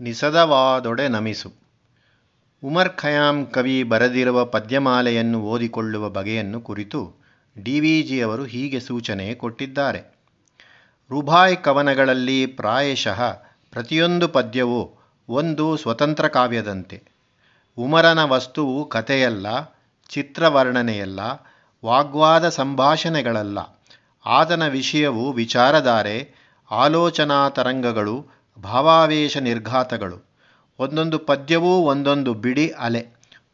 ನಿಸದವಾದೊಡೆ ನಮಿಸು. ಉಮರ್ ಖಯಾಂ ಕವಿ ಬರೆದಿರುವ ಪದ್ಯಮಾಲೆಯನ್ನು ಓದಿಕೊಳ್ಳುವ ಬಗೆಯನ್ನು ಕುರಿತು ಡಿ ವಿ ಜಿಯವರು ಹೀಗೆ ಸೂಚನೆ ಕೊಟ್ಟಿದ್ದಾರೆ. ರುಬಾಯ್ ಕವನಗಳಲ್ಲಿ ಪ್ರಾಯಶಃ ಪ್ರತಿಯೊಂದು ಪದ್ಯವೂ ಒಂದು ಸ್ವತಂತ್ರ ಕಾವ್ಯದಂತೆ. ಉಮರನ ವಸ್ತುವು ಕಥೆಯಲ್ಲ, ಚಿತ್ರವರ್ಣನೆಯಲ್ಲ, ವಾಗ್ವಾದ ಸಂಭಾಷಣೆಗಳಲ್ಲ. ಆತನ ವಿಷಯವು ವಿಚಾರಧಾರೆ, ಆಲೋಚನಾ ತರಂಗಗಳು ಭಾವಾವೇಶ ನಿರ್ಘಾತಗಳು. ಒಂದೊಂದು ಪದ್ಯವೂ ಒಂದೊಂದು ಬಿಡಿ ಅಲೆ,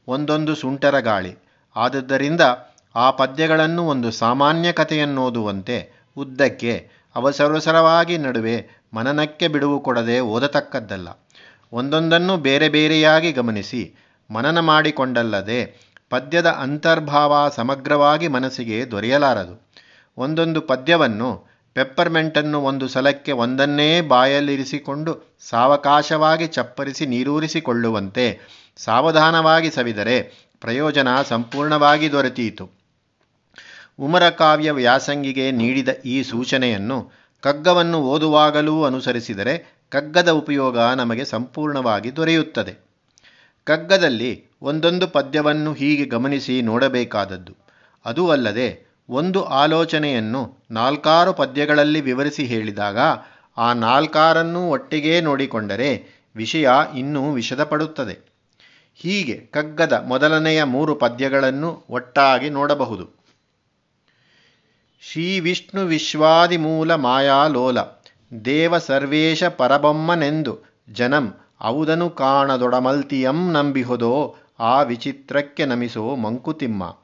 ಒಂದೊಂದು ಸುಂಟರ ಗಾಳಿ. ಆದದ್ದರಿಂದ ಆ ಪದ್ಯಗಳನ್ನು ಒಂದು ಸಾಮಾನ್ಯ ಕಥೆಯನ್ನೋದುವಂತೆ ಉದ್ದಕ್ಕೆ ಅವಸರವಸರವಾಗಿ ನಡುವೆ ಮನನಕ್ಕೆ ಬಿಡುವು ಕೊಡದೆ ಓದತಕ್ಕದ್ದಲ್ಲ. ಒಂದೊಂದನ್ನು ಬೇರೆ ಬೇರೆಯಾಗಿ ಗಮನಿಸಿ ಮನನ ಮಾಡಿಕೊಂಡಲ್ಲದೆ ಪದ್ಯದ ಅಂತರ್ಭಾವ ಸಮಗ್ರವಾಗಿ ಮನಸ್ಸಿಗೆ ದೊರೆಯಲಾರದು. ಒಂದೊಂದು ಪದ್ಯವನ್ನು ಪೆಪ್ಪರ್ಮೆಂಟನ್ನು ಒಂದು ಸಲಕ್ಕೆ ಒಂದನ್ನೇ ಬಾಯಲ್ಲಿರಿಸಿಕೊಂಡು ಸಾವಕಾಶವಾಗಿ ಚಪ್ಪರಿಸಿ ನೀರೂರಿಸಿಕೊಳ್ಳುವಂತೆ ಸಾವಧಾನವಾಗಿ ಸವಿದರೆ ಪ್ರಯೋಜನ ಸಂಪೂರ್ಣವಾಗಿ ದೊರೆತೀತು. ಉಮರಕಾವ್ಯ ವ್ಯಾಸಂಗಿಗೆ ನೀಡಿದ ಈ ಸೂಚನೆಯನ್ನು ಕಗ್ಗವನ್ನು ಓದುವಾಗಲೂ ಅನುಸರಿಸಿದರೆ ಕಗ್ಗದ ಉಪಯೋಗ ನಮಗೆ ಸಂಪೂರ್ಣವಾಗಿ ದೊರೆಯುತ್ತದೆ. ಕಗ್ಗದಲ್ಲಿ ಒಂದೊಂದು ಪದ್ಯವನ್ನು ಹೀಗೆ ಗಮನಿಸಿ ನೋಡಬೇಕಾದದ್ದು. ಅದೂ ಅಲ್ಲದೆ ಒಂದು ಆಲೋಚನೆಯನ್ನು ನಾಲ್ಕಾರು ಪದ್ಯಗಳಲ್ಲಿ ವಿವರಿಸಿ ಹೇಳಿದಾಗ, ಆ ನಾಲ್ಕಾರನ್ನೂ ಒಟ್ಟಿಗೇ ನೋಡಿಕೊಂಡರೆ ವಿಷಯ ಇನ್ನೂ ವಿಶದಪಡುತ್ತದೆ ಹೀಗೆ ಕಗ್ಗದ ಮೊದಲನೆಯ ಮೂರು ಪದ್ಯಗಳನ್ನು ಒಟ್ಟಾಗಿ ನೋಡಬಹುದು. ಶ್ರೀ ವಿಷ್ಣು ವಿಶ್ವಾದಿಮೂಲ ಮಾಯಾಲೋಲ, ದೇವ ಸರ್ವೇಶ ಪರಬೊಮ್ಮನೆಂದು ಜನಂ ಔದನು ಕಾಣದೊಡಮಲ್ತಿಯಂ ನಂಬಿಹೊದೋ ಆ ವಿಚಿತ್ರಕ್ಕೆ ನಮಿಸೋ ಮಂಕುತಿಮ್ಮ.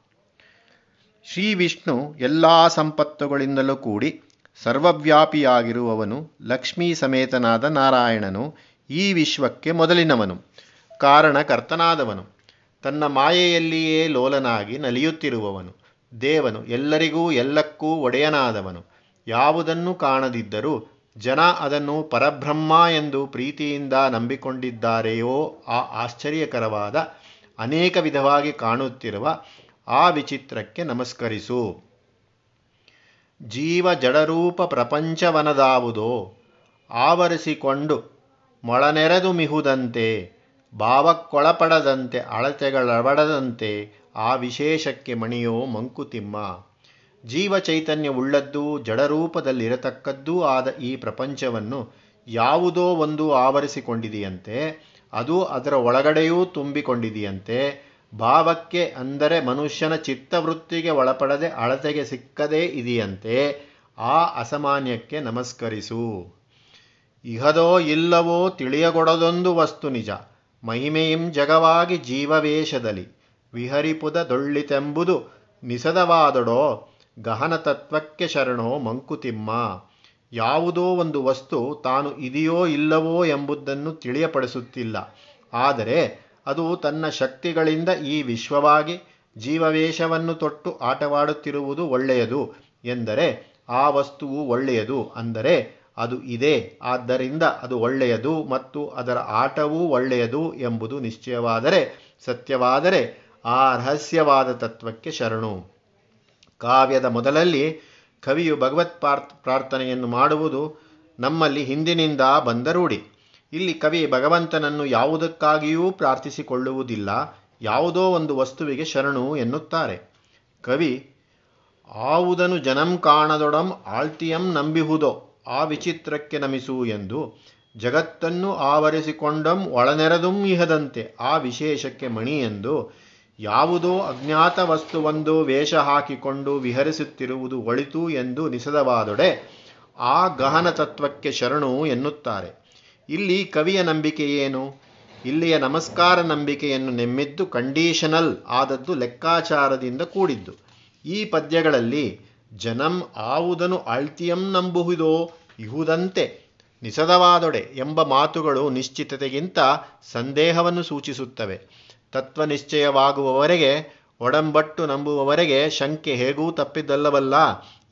ಶ್ರೀ ವಿಷ್ಣು ಎಲ್ಲ ಸಂಪತ್ತುಗಳಿಂದಲೂ ಕೂಡಿ ಸರ್ವವ್ಯಾಪಿಯಾಗಿರುವವನು ಲಕ್ಷ್ಮೀ ಸಮೇತನಾದ ನಾರಾಯಣನು ಈ ವಿಶ್ವಕ್ಕೆ ಮೊದಲಿನವನು ಕಾರಣಕರ್ತನಾದವನು ತನ್ನ ಮಾಯೆಯಲ್ಲಿಯೇ ಲೋಲನಾಗಿ ನಲಿಯುತ್ತಿರುವವನು. ದೇವನು ಎಲ್ಲರಿಗೂ ಎಲ್ಲಕ್ಕೂ ಒಡೆಯನಾದವನು. ಯಾವುದನ್ನು ಕಾಣದಿದ್ದರೂ ಜನ ಅದನ್ನು ಪರಬ್ರಹ್ಮ ಎಂದು ಪ್ರೀತಿಯಿಂದ ನಂಬಿಕೊಂಡಿದ್ದಾರೆಯೋ ಆ ಆಶ್ಚರ್ಯಕರವಾದ ಅನೇಕ ವಿಧವಾಗಿ ಕಾಣುತ್ತಿರುವ ಆ ವಿಚಿತ್ರಕ್ಕೆ ನಮಸ್ಕರಿಸು. ಜೀವ ಜಡರೂಪ ಪ್ರಪಂಚವನದಾವುದೋ, ಆವರಿಸಿಕೊಂಡು ಮೊಳನೆರೆದು ಮಿಹುದಂತೆ, ಭಾವಕ್ಕೊಳಪಡದಂತೆ ಅಳತೆಗಳಬಡದಂತೆ ಆ ವಿಶೇಷಕ್ಕೆ ಮಣಿಯೋ ಮಂಕುತಿಮ್ಮ. ಜೀವ ಚೈತನ್ಯವುಳ್ಳದ್ದೂ ಜಡರೂಪದಲ್ಲಿರತಕ್ಕದ್ದೂ ಆದ ಈ ಪ್ರಪಂಚವನ್ನು ಯಾವುದೋ ಒಂದು ಆವರಿಸಿಕೊಂಡಿದೆಯಂತೆ, ಅದು ಅದರ ಒಳಗಡೆಯೂ ತುಂಬಿಕೊಂಡಿದೆಯಂತೆ ಭಾವಕ್ಕೆ ಅಂದರೆ ಮನುಷ್ಯನ ಚಿತ್ತವೃತ್ತಿಗೆ ಒಳಪಡದೆ ಅಳತೆಗೆ ಸಿಕ್ಕದೇ ಇದೆಯಂತೆ, ಆ ಅಸಾಮಾನ್ಯಕ್ಕೆ ನಮಸ್ಕರಿಸು. ಇಹದೋ ಇಲ್ಲವೋ ತಿಳಿಯಗೊಡದೊಂದು ವಸ್ತು ನಿಜ. ಮಹಿಮೆಯಿಂ ಜಗವಾಗಿ ಜೀವವೇಷದಲ್ಲಿ. ವಿಹರಿಪುದ ದೊಳ್ಳಿತೆಂಬುದು ನಿಸದವಾದಡೋ ಗಹನ ತತ್ವಕ್ಕೆ ಶರಣೋ ಮಂಕುತಿಮ್ಮ. ಯಾವುದೋ ಒಂದು ವಸ್ತು ತಾನು ಇದೆಯೋ ಇಲ್ಲವೋ ಎಂಬುದನ್ನು ತಿಳಿಯಪಡಿಸುತ್ತಿಲ್ಲ. ಆದರೆ ಅದು ತನ್ನ ಶಕ್ತಿಗಳಿಂದ ಈ ವಿಶ್ವವಾಗಿ ಜೀವವೇಷವನ್ನು ತೊಟ್ಟು ಆಟವಾಡುತ್ತಿರುವುದು ಒಳ್ಳೆಯದು ಎಂದರೆ ಆ ವಸ್ತುವು ಒಳ್ಳೆಯದು ಅಂದರೆ ಅದು ಇದೆ, ಆದ್ದರಿಂದ ಅದು ಒಳ್ಳೆಯದು ಮತ್ತು ಅದರ ಆಟವೂ ಒಳ್ಳೆಯದು ಎಂಬುದು ನಿಶ್ಚಯವಾದರೆ ಸತ್ಯವಾದರೆ ಆ ರಹಸ್ಯವಾದ ತತ್ವಕ್ಕೆ ಶರಣು. ಕಾವ್ಯದ ಮೊದಲಲ್ಲಿ ಕವಿಯು ಭಗವತ್ ಪ್ರಾರ್ಥನೆಯನ್ನು ಮಾಡುವುದು ನಮ್ಮಲ್ಲಿ ಹಿಂದಿನಿಂದ ಬಂದ ರೂಢಿ ಇಲ್ಲಿ ಕವಿ ಭಗವಂತನನ್ನು ಯಾವುದಕ್ಕಾಗಿಯೂ ಪ್ರಾರ್ಥಿಸಿಕೊಳ್ಳುವುದಿಲ್ಲ, ಯಾವುದೋ ಒಂದು ವಸ್ತುವಿಗೆ ಶರಣು ಎನ್ನುತ್ತಾರೆ. ಕವಿ, ಆವುದನು ಜನಂ ಕಾಣದೊಡಂ ಆಳ್ತಿಯಂ ನಂಬಿಹುದೋ, ಆ ವಿಚಿತ್ರಕ್ಕೆ ನಮಿಸು ಎಂದು ಜಗತ್ತನ್ನು ಆವರಿಸಿಕೊಂಡಂ ಒಳನೆರದುಂ ಇಹದಂತೆ ಆ ವಿಶೇಷಕ್ಕೆ ಮಣಿ ಎಂದು ಯಾವುದೋ ಅಜ್ಞಾತ ವಸ್ತುವೊಂದು ವೇಷ ಹಾಕಿಕೊಂಡು ವಿಹರಿಸುತ್ತಿರುವುದು ಒಳಿತು ಎಂದು ನಿಸದವಾದೊಡೆ ಆ ಗಹನ ತತ್ವಕ್ಕೆ ಶರಣು ಎನ್ನುತ್ತಾರೆ. ಇಲ್ಲಿ ಕವಿಯ ನಂಬಿಕೆ ಏನು? ಇಲ್ಲಿಯ ನಮಸ್ಕಾರ ನಂಬಿಕೆಯನ್ನು ನೆಮ್ಮಿದ್ದು ಕಂಡೀಷನಲ್ ಆದದ್ದು ಲೆಕ್ಕಾಚಾರದಿಂದ ಕೂಡಿದ್ದು. ಈ ಪದ್ಯಗಳಲ್ಲಿ ಜನಂ ಆವುದನು ಅಳ್ತಿಯಂ ನಂಬುವುದೋ ಇಹುದಂತೆ ನಿಸದವಾದೊಡೆ ಎಂಬ ಮಾತುಗಳು ನಿಶ್ಚಿತತೆಗಿಂತ ಸಂದೇಹವನ್ನು ಸೂಚಿಸುತ್ತವೆ. ತತ್ವ ನಿಶ್ಚಯವಾಗುವವರೆಗೆ ಒಡಂಬಟ್ಟು ನಂಬುವವರೆಗೆ ಶಂಕೆ ಹೇಗೂ ತಪ್ಪಿದ್ದಲ್ಲವಲ್ಲ?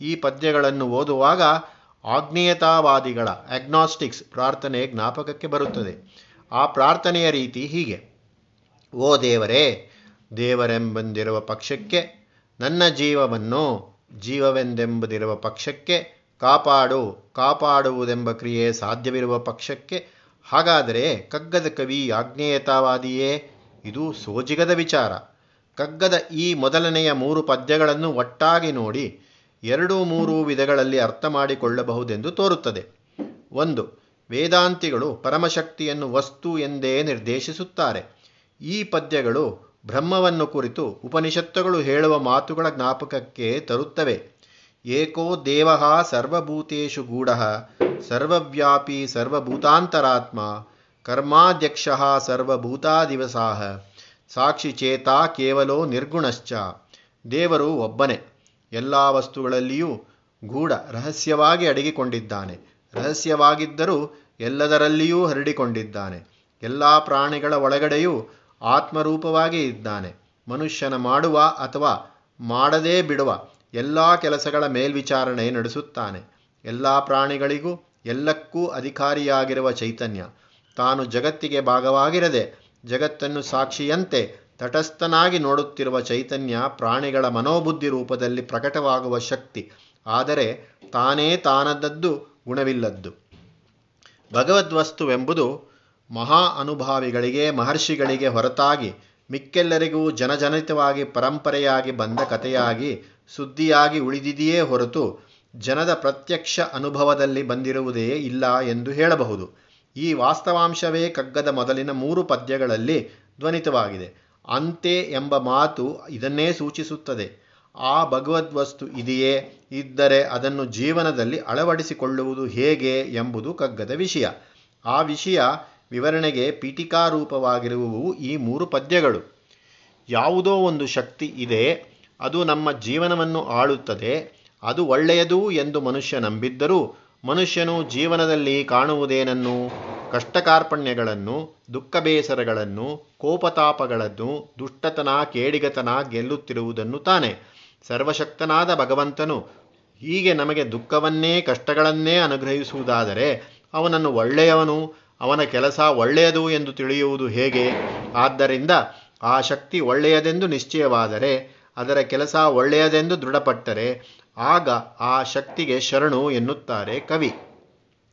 ಈ ಪದ್ಯಗಳನ್ನು ಓದುವಾಗ ಆಗ್ನೇಯತಾವಾದಿಗಳ ಅಗ್ನಾಸ್ಟಿಕ್ಸ್ ಪ್ರಾರ್ಥನೆ ಜ್ಞಾಪಕಕ್ಕೆ ಬರುತ್ತದೆ. ಆ ಪ್ರಾರ್ಥನೆಯ ರೀತಿ ಹೀಗೆ. ಓ ದೇವರೇ, ದೇವರೆಂಬಂದಿರುವ ಪಕ್ಷಕ್ಕೆ ನನ್ನ ಜೀವವನ್ನು ಜೀವವೆಂದೆಂಬುದಿರುವ ಪಕ್ಷಕ್ಕೆ ಕಾಪಾಡು, ಕಾಪಾಡುವುದೆಂಬ ಕ್ರಿಯೆ ಸಾಧ್ಯವಿರುವ ಪಕ್ಷಕ್ಕೆ ಹಾಗಾದರೆ ಕಗ್ಗದ ಕವಿ ಆಗ್ನೇಯತಾವಾದಿಯೇ ಇದು ಸೋಜಿಗದ ವಿಚಾರ. ಕಗ್ಗದ ಈ ಮೊದಲನೆಯ ಮೂರು ಪದ್ಯಗಳನ್ನು ಒಟ್ಟಾಗಿ ನೋಡಿ ಎರಡು ಮೂರು ವಿಧಗಳಲ್ಲಿ ಅರ್ಥ ಮಾಡಿಕೊಳ್ಳಬಹುದೆಂದು ತೋರುತ್ತದೆ. ಒಂದು, ವೇದಾಂತಿಗಳು ಪರಮಶಕ್ತಿಯನ್ನು ವಸ್ತು ಎಂದೇ ನಿರ್ದೇಶಿಸುತ್ತಾರೆ. ಈ ಪದ್ಯಗಳು ಬ್ರಹ್ಮವನ್ನು ಕುರಿತು ಉಪನಿಷತ್ತುಗಳು ಹೇಳುವ ಮಾತುಗಳ ಜ್ಞಾಪಕಕ್ಕೆ ತರುತ್ತವೆ. ಏಕೋ ದೇವ ಸರ್ವಭೂತೇಶು ಗೂಢ, ಸರ್ವವ್ಯಾಪಿ ಸರ್ವಭೂತಾಂತರಾತ್ಮ, ಕರ್ಮಾಧ್ಯಕ್ಷ ಸರ್ವಭೂತಾದಿವಸಾಹ ಸಾಕ್ಷಿ ಚೇತ ಕೇವಲೋ ನಿರ್ಗುಣಶ್ಚ, ದೇವರು ಒಬ್ಬನೇ. ಎಲ್ಲ ವಸ್ತುಗಳಲ್ಲಿಯೂ ಗೂಢ, ರಹಸ್ಯವಾಗಿ ಅಡಗಿಕೊಂಡಿದ್ದಾನೆ. ರಹಸ್ಯವಾಗಿದ್ದರೂ ಎಲ್ಲದರಲ್ಲಿಯೂ ಹರಡಿಕೊಂಡಿದ್ದಾನೆ. ಎಲ್ಲ ಪ್ರಾಣಿಗಳ ಒಳಗಡೆಯೂ ಆತ್ಮರೂಪವಾಗಿ ಇದ್ದಾನೆ. ಮನುಷ್ಯನ ಮಾಡುವ ಅಥವಾ ಮಾಡದೇ ಬಿಡುವ ಎಲ್ಲ ಕೆಲಸಗಳ ಮೇಲ್ವಿಚಾರಣೆ ನಡೆಸುತ್ತಾನೆ. ಎಲ್ಲ ಪ್ರಾಣಿಗಳಿಗೂ ಎಲ್ಲಕ್ಕೂ ಅಧಿಕಾರಿಯಾಗಿರುವ ಚೈತನ್ಯ. ತಾನು ಜಗತ್ತಿಗೆ ಭಾಗವಾಗಿರದೆ ಜಗತ್ತನ್ನು ಸಾಕ್ಷಿಯಂತೆ ತಟಸ್ಥನಾಗಿ ನೋಡುತ್ತಿರುವ ಚೈತನ್ಯ ಪ್ರಾಣಿಗಳ ಮನೋಬುದ್ಧಿ ರೂಪದಲ್ಲಿ ಪ್ರಕಟವಾಗುವ ಶಕ್ತಿ. ಆದರೆ ತಾನೇ ತಾನದದ್ದು ಗುಣವಿಲ್ಲದ್ದು. ಭಗವದ್ವಸ್ತುವೆಂಬುದು ಮಹಾ ಅನುಭಾವಿಗಳಿಗೆ, ಮಹರ್ಷಿಗಳಿಗೆ ಹೊರತಾಗಿ ಮಿಕ್ಕೆಲ್ಲರಿಗೂ ಜನಜನಿತವಾಗಿ ಪರಂಪರೆಯಾಗಿ ಬಂದ ಕಥೆಯಾಗಿ, ಸುದ್ದಿಯಾಗಿ ಉಳಿದಿದೆಯೇ ಹೊರತು ಜನದ ಪ್ರತ್ಯಕ್ಷ ಅನುಭವದಲ್ಲಿ ಬಂದಿರುವುದೇ ಇಲ್ಲ ಎಂದು ಹೇಳಬಹುದು. ಈ ವಾಸ್ತವಾಂಶವೇ ಕಗ್ಗದ ಮೊದಲಿನ ಮೂರು ಪದ್ಯಗಳಲ್ಲಿ ಧ್ವನಿತವಾಗಿದೆ. ಅಂತೆ ಎಂಬ ಮಾತು ಇದನ್ನೇ ಸೂಚಿಸುತ್ತದೆ. ಆ ಭಗವದ್ವಸ್ತು ಇದೆಯೇ? ಇದ್ದರೆ ಅದನ್ನು ಜೀವನದಲ್ಲಿ ಅಳವಡಿಸಿಕೊಳ್ಳುವುದು ಹೇಗೆ ಎಂಬುದು ಕಗ್ಗದ ವಿಷಯ. ಆ ವಿಷಯ ವಿವರಣೆಗೆ ಪೀಠಿಕಾರೂಪವಾಗಿರುವವು ಈ ಮೂರು ಪದ್ಯಗಳು. ಯಾವುದೋ ಒಂದು ಶಕ್ತಿ ಇದೆ, ಅದು ನಮ್ಮ ಜೀವನವನ್ನು ಆಳುತ್ತದೆ, ಅದು ಒಳ್ಳೆಯದು ಎಂದು ಮನುಷ್ಯ ನಂಬಿದ್ದರೂ ಮನುಷ್ಯನು ಜೀವನದಲ್ಲಿ ಕಾಣುವುದೇನನ್ನು? ಕಷ್ಟಕಾರ್ಪಣ್ಯಗಳನ್ನು ದುಃಖ ಬೇಸರಗಳನ್ನು ಕೋಪತಾಪಗಳನ್ನು ದುಷ್ಟತನ, ಕೇಡಿಗತನ ಗೆಲ್ಲುತ್ತಿರುವುದನ್ನು ತಾನೆ. ಸರ್ವಶಕ್ತನಾದ ಭಗವಂತನು ಹೀಗೆ ನಮಗೆ ದುಃಖವನ್ನೇ, ಕಷ್ಟಗಳನ್ನೇ ಅನುಗ್ರಹಿಸುವುದಾದರೆ ಅವನನ್ನು ಒಳ್ಳೆಯವನು, ಅವನ ಕೆಲಸ ಒಳ್ಳೆಯದು ಎಂದು ತಿಳಿಯುವುದು ಹೇಗೆ? ಆದ್ದರಿಂದ ಆ ಶಕ್ತಿ ಒಳ್ಳೆಯದೆಂದು ನಿಶ್ಚಯವಾದರೆ ಅದರ ಕೆಲಸ ಒಳ್ಳೆಯದೆಂದು ದೃಢಪಟ್ಟರೆ ಆಗ ಆ ಶಕ್ತಿಗೆ ಶರಣು ಎನ್ನುತ್ತಾರೆ ಕವಿ.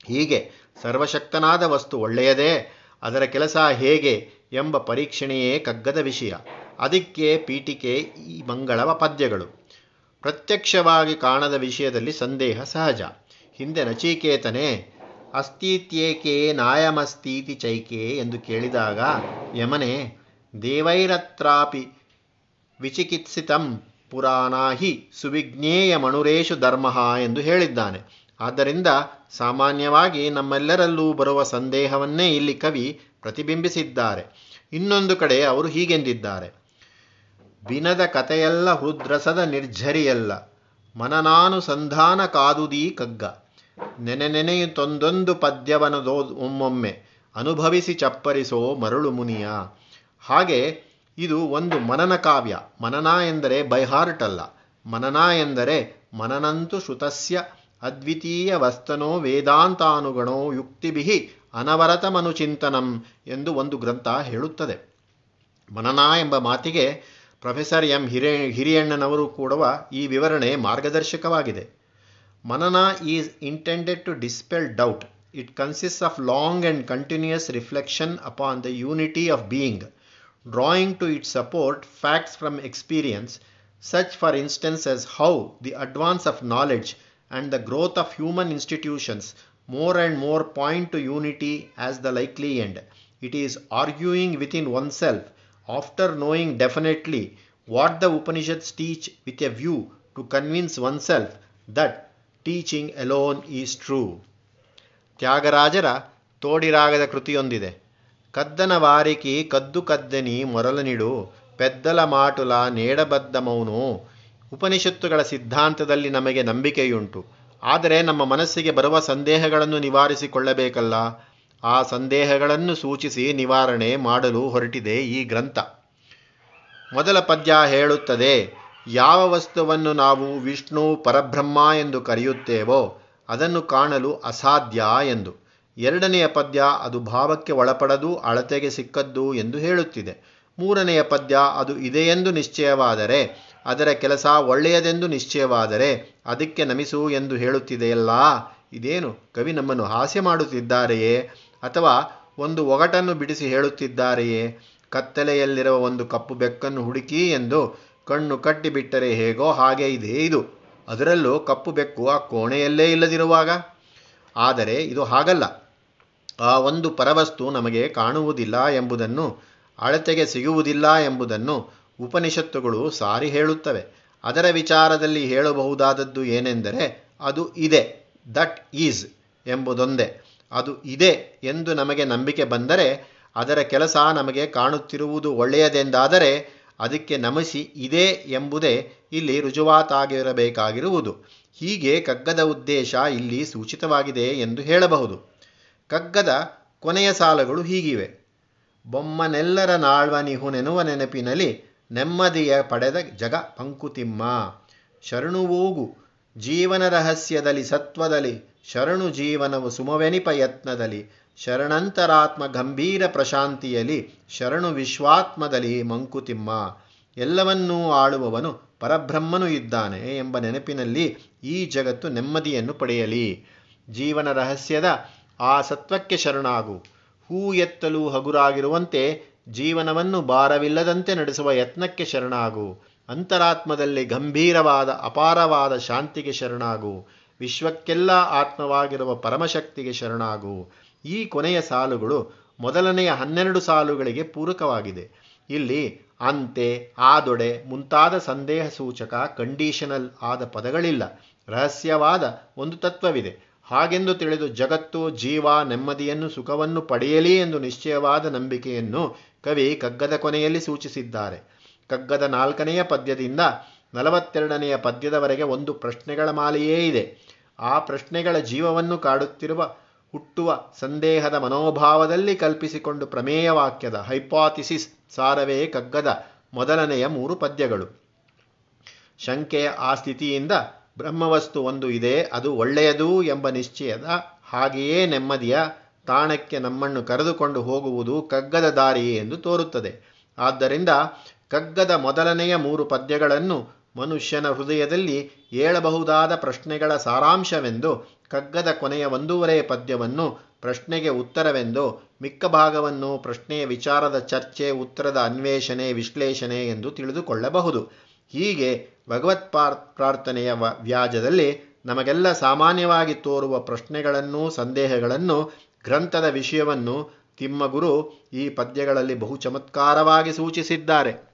ಹೀಗೆ ಸರ್ವಶಕ್ತನಾದ ವಸ್ತು ಒಳ್ಳೆಯದೇ, ಅದರ ಕೆಲಸ ಹೇಗೆ ಎಂಬ ಪರೀಕ್ಷಣೆಯೇ ಕಗ್ಗದ ವಿಷಯ. ಅದಕ್ಕೆ ಪೀಠಿಕೆ ಈ ಮಂಗಳವ ಪದ್ಯಗಳು. ಪ್ರತ್ಯಕ್ಷವಾಗಿ ಕಾಣದ ವಿಷಯದಲ್ಲಿ ಸಂದೇಹ ಸಹಜ. ಹಿಂದೆ ನಚಿಕೇತನೇ, ಅಸ್ತಿತ್ಯೇಕೆ ನಾಯಮಸ್ತೀತಿ ಚೈಕೆ ಎಂದು ಕೇಳಿದಾಗ, ಯಮನೆ, ದೇವೈರತ್ರಾಪಿ ವಿಚಿಕಿತ್ಸಿತಂ ಪುರಾಣಾಹಿ ಸುವಿಜ್ಞೇಯ ಮಣುರೇಶು ಧರ್ಮ ಎಂದು ಹೇಳಿದ್ದಾನೆ. ಆದ್ದರಿಂದ ಸಾಮಾನ್ಯವಾಗಿ ನಮ್ಮೆಲ್ಲರಲ್ಲೂ ಬರುವ ಸಂದೇಹವನ್ನೇ ಇಲ್ಲಿ ಕವಿ ಪ್ರತಿಬಿಂಬಿಸಿದ್ದಾರೆ. ಇನ್ನೊಂದು ಕಡೆ ಅವರು ಹೀಗೆಂದಿದ್ದಾರೆ. ಬಿನದ ಕಥೆಯೆಲ್ಲ, ಹೃದ್ರಸದ ನಿರ್ಝರಿಯಲ್ಲ. ಮನನಾನುಸಂಧಾನ ಕಾದುದೀ ಕಗ್ಗ. ನೆನೆ ನೆನೆಯುತ್ತೊಂದೊಂದು ಪದ್ಯವನದೋ ಒಮ್ಮೊಮ್ಮೆ. ಅನುಭವಿಸಿ ಚಪ್ಪರಿಸೋ ಮರಳು ಮುನಿಯ. ಹಾಗೆ ಇದು ಒಂದು ಮನನ ಕಾವ್ಯ. ಮನನ ಎಂದರೆ ಬೈಹಾರ್ಟ್ ಅಲ್ಲ ಮನನ ಎಂದರೆ ಮನನಂತು ಶ್ರುತಸ್ಯ ಅದ್ವಿತೀಯ ವಸ್ತನೋ ವೇದಾಂತಾನುಗಣೋ ಯುಕ್ತಿಭಿ ಅನವರತಮನುಚಿಂತನಂ ಎಂದು ಒಂದು ಗ್ರಂಥ ಹೇಳುತ್ತದೆ. ಮನನ ಎಂಬ ಮಾತಿಗೆ ಪ್ರೊಫೆಸರ್ ಎಂ. ಹಿರೇ, ಹಿರಿಯಣ್ಣನವರು ಕೂಡ ಈ ವಿವರಣೆ ಮಾರ್ಗದರ್ಶಕವಾಗಿದೆ. ಮನನ is intended to dispel doubt. It consist of long and continuous reflection upon the unity of being, drawing to it support facts from experience, such for instance as how the advance of and the growth of human institutions more and more point to unity as the likely end. It is arguing within oneself after knowing definitely what the Upanishads teach with a view to convince oneself that teaching alone is true. ತ್ಯಾಗರಾಜರ ತೋಡಿರಾಗದ ಕೃತಿಯೊಂದಿದೆ ಕದ್ದನ ವಾರಿಕಿ ಕದ್ದು ಕದ್ದನಿ ಮೊರಲನಿಡು ಪೆದ್ದಲ ಮಾಟುಲ ನೇಡಬದ್ದ ಮೌನು ಉಪನಿಷತ್ತುಗಳ ಸಿದ್ಧಾಂತದಲ್ಲಿ ನಮಗೆ ನಂಬಿಕೆಯುಂಟು. ಆದರೆ ನಮ್ಮ ಮನಸ್ಸಿಗೆ ಬರುವ ಸಂದೇಹಗಳನ್ನು ನಿವಾರಿಸಿಕೊಳ್ಳಬೇಕಲ್ಲ. ಆ ಸಂದೇಹಗಳನ್ನು ಸೂಚಿಸಿ ನಿವಾರಣೆ ಮಾಡಲು ಹೊರಟಿದೆ ಈ ಗ್ರಂಥ. ಮೊದಲ ಪದ್ಯ ಹೇಳುತ್ತದೆ, ಯಾವ ವಸ್ತುವನ್ನು ನಾವು ವಿಷ್ಣು ಪರಬ್ರಹ್ಮ ಎಂದು ಕರೆಯುತ್ತೇವೋ ಅದನ್ನು ಕಾಣಲು ಅಸಾಧ್ಯ ಎಂದು. ಎರಡನೆಯ ಪದ್ಯ ಅದು ಭಾವಕ್ಕೆ ಒಳಪಡದು, ಅಳತೆಗೆ ಸಿಕ್ಕದ್ದು ಎಂದು ಹೇಳುತ್ತಿದೆ. ಮೂರನೆಯ ಪದ್ಯ ಅದು ಇದೆಯೆಂದು ನಿಶ್ಚಯವಾದರೆ ಅದರ ಕೆಲಸ ಒಳ್ಳೆಯದೆಂದು ನಿಶ್ಚಯವಾದರೆ ಅದಕ್ಕೆ ನಮಿಸು ಎಂದು ಹೇಳುತ್ತಿದೆಯಲ್ಲ? ಇದೇನು? ಕವಿ ನಮ್ಮನ್ನು ಹಾಸ್ಯ ಮಾಡುತ್ತಿದ್ದಾರೆಯೇ? ಅಥವಾ ಒಂದು ಒಗಟನ್ನು ಬಿಡಿಸಿ ಹೇಳುತ್ತಿದ್ದಾರೆಯೇ? ಕತ್ತಲೆಯಲ್ಲಿರುವ ಒಂದು ಕಪ್ಪು ಬೆಕ್ಕನ್ನು ಹುಡುಕಿ ಎಂದು ಕಣ್ಣು ಕಟ್ಟಿಬಿಟ್ಟರೆ ಹೇಗೋ ಹಾಗೆ ಇದೆ ಇದು. ಅದರಲ್ಲೂ ಕಪ್ಪು ಬೆಕ್ಕು ಆ ಕೋಣೆಯಲ್ಲೇ ಇಲ್ಲದಿರುವಾಗ? ಆದರೆ ಇದು ಹಾಗಲ್ಲ. ಆ ಒಂದು ಪರವಸ್ತು ನಮಗೆ ಕಾಣುವುದಿಲ್ಲ ಎಂಬುದನ್ನು, ಅಳತೆಗೆ ಸಿಗುವುದಿಲ್ಲ ಎಂಬುದನ್ನು ಉಪನಿಷತ್ತುಗಳು ಸಾರಿ ಹೇಳುತ್ತವೆ. ಅದರ ವಿಚಾರದಲ್ಲಿ ಹೇಳಬಹುದಾದದ್ದು ಏನೆಂದರೆ, ಅದು ಇದೆ, ದಟ್ ಈಸ್ ಎಂಬುದೊಂದೇ. ಅದು ಇದೆ ಎಂದು ನಮಗೆ ನಂಬಿಕೆ ಬಂದರೆ, ಅದರ ಕೆಲಸ ನಮಗೆ ಕಾಣುತ್ತಿರುವುದು ಒಳ್ಳೆಯದೆಂದಾದರೆ, ಅದಕ್ಕೆ ನಮಿಸಿ ಇದೆ ಎಂಬುದೇ ಇಲ್ಲಿ ರುಜುವಾತಾಗಿರಬೇಕಾಗಿರುವುದು. ಹೀಗೆ ಕಗ್ಗದ ಉದ್ದೇಶ ಇಲ್ಲಿ ಸೂಚಿತವಾಗಿದೆ ಎಂದು ಹೇಳಬಹುದು. ಕಗ್ಗದ ಕೊನೆಯ ಸಾಲಗಳು ಹೀಗಿವೆ. ಬೊಮ್ಮನೆಲ್ಲರ ನಾಳ್ವನಿಹು ನೆನುವ ನೆನಪಿನಲ್ಲಿ ನೆಮ್ಮದಿಯ ಪಡೆದ ಜಗ ಪಂಕುತಿಮ್ಮ. ಶರಣುವೂಗು ಜೀವನ ರಹಸ್ಯದಲ್ಲಿ ಸತ್ವದಲ್ಲಿ ಶರಣು ಜೀವನವು ಸುಮವೆನಿಪ ಯತ್ನದಲ್ಲಿ. ಶರಣಂತರಾತ್ಮ ಗಂಭೀರ ಪ್ರಶಾಂತಿಯಲ್ಲಿ ಶರಣು ವಿಶ್ವಾತ್ಮದಲ್ಲಿ ಮಂಕುತಿಮ್ಮ. ಎಲ್ಲವನ್ನೂ ಆಳುವವನು ಪರಬ್ರಹ್ಮನು ಇದ್ದಾನೆ ಎಂಬ ನೆನಪಿನಲ್ಲಿ ಈ ಜಗತ್ತು ನೆಮ್ಮದಿಯನ್ನು ಪಡೆಯಲಿ. ಜೀವನ ರಹಸ್ಯದ ಆ ಸತ್ವಕ್ಕೆ ಶರಣಾಗು. ಹೂ ಎತ್ತಲು ಹಗುರಾಗಿರುವಂತೆ ಜೀವನವನ್ನು ಭಾರವಿಲ್ಲದಂತೆ ನಡೆಸುವ ಯತ್ನಕ್ಕೆ ಶರಣಾಗು. ಅಂತರಾತ್ಮದಲ್ಲಿ ಗಂಭೀರವಾದ, ಅಪಾರವಾದ ಶಾಂತಿಗೆ ಶರಣಾಗು. ವಿಶ್ವಕ್ಕೆಲ್ಲ ಆತ್ಮವಾಗಿರುವ ಪರಮಶಕ್ತಿಗೆ ಶರಣಾಗು. ಈ ಕೊನೆಯ ಸಾಲುಗಳು ಮೊದಲನೆಯ ಹನ್ನೆರಡು ಸಾಲುಗಳಿಗೆ ಪೂರಕವಾಗಿದೆ. ಇಲ್ಲಿ ಅಂತೆ, ಆದೊಡೆ ಮುಂತಾದ ಸಂದೇಹ ಸೂಚಕ, ಕಂಡೀಷನಲ್ ಆದ ಪದಗಳಿಲ್ಲ. ರಹಸ್ಯವಾದ ಒಂದು ತತ್ವವಿದೆ. ಹಾಗೆಂದು ತಿಳಿದು ಜಗತ್ತು, ಜೀವ, ನೆಮ್ಮದಿಯನ್ನು, ಸುಖವನ್ನು ಪಡೆಯಲಿ ಎಂದು ನಿಶ್ಚಯವಾದ ನಂಬಿಕೆಯನ್ನು ಕವಿ ಕಗ್ಗದ ಕೊನೆಯಲ್ಲಿ ಸೂಚಿಸಿದ್ದಾರೆ. ಕಗ್ಗದ ನಾಲ್ಕನೆಯ ಪದ್ಯದಿಂದ ನಲವತ್ತೆರಡನೆಯ ಪದ್ಯದವರೆಗೆ ಒಂದು ಪ್ರಶ್ನೆಗಳ ಮಾಲೆಯೇ ಇದೆ. ಆ ಪ್ರಶ್ನೆಗಳ ಜೀವವನ್ನು ಕಾಡುತ್ತಿರುವ, ಹುಟ್ಟುವ ಸಂದೇಹದ ಮನೋಭಾವದಲ್ಲಿ ಕಲ್ಪಿಸಿಕೊಂಡು ಪ್ರಮೇಯ ವಾಕ್ಯದ ಹೈಪಾಥಿಸಿಸ್ ಸಾರವೇ ಕಗ್ಗದ ಮೊದಲನೆಯ ಮೂರು ಪದ್ಯಗಳು. ಶಂಕೆಯ ಆ ಸ್ಥಿತಿಯಿಂದ ಬ್ರಹ್ಮವಸ್ತು ಒಂದು ಇದೆ, ಅದು ಒಳ್ಳೆಯದು ಎಂಬ ನಿಶ್ಚಯದ ಹಾಗೆಯೇ ನೆಮ್ಮದಿಯ ತಾಣಕ್ಕೆ ನಮ್ಮನ್ನು ಕರೆದುಕೊಂಡು ಹೋಗುವುದು ಕಗ್ಗದ ದಾರಿಯೇ ಎಂದು ತೋರುತ್ತದೆ. ಆದ್ದರಿಂದ ಕಗ್ಗದ ಮೊದಲನೆಯ ಮೂರು ಪದ್ಯಗಳನ್ನು ಮನುಷ್ಯನ ಹೃದಯದಲ್ಲಿ ಏಳಬಹುದಾದ ಪ್ರಶ್ನೆಗಳ ಸಾರಾಂಶವೆಂದು, ಕಗ್ಗದ ಕೊನೆಯ ಒಂದೂವರೆ ಪದ್ಯವನ್ನು ಪ್ರಶ್ನೆಗೆ ಉತ್ತರವೆಂದು, ಮಿಕ್ಕ ಭಾಗವನ್ನು ಪ್ರಶ್ನೆಯ ವಿಚಾರದ ಚರ್ಚೆ, ಉತ್ತರದ ಅನ್ವೇಷಣೆ, ವಿಶ್ಲೇಷಣೆ ಎಂದು ತಿಳಿದುಕೊಳ್ಳಬಹುದು. ಹೀಗೆ ಭಗವತ್ ಪ್ರಾರ್ಥನೆಯ ವ್ಯಾಜದಲ್ಲಿ ನಮಗೆಲ್ಲ ಸಾಮಾನ್ಯವಾಗಿ ತೋರುವ ಪ್ರಶ್ನೆಗಳನ್ನು ಸಂದೇಹಗಳನ್ನು ಗ್ರಂಥದ ವಿಷಯವನ್ನು ತಿಮ್ಮಗುರು ಈ ಪದ್ಯಗಳಲ್ಲಿ ಬಹು ಚಮತ್ಕಾರವಾಗಿ ಸೂಚಿಸಿದ್ದಾರೆ.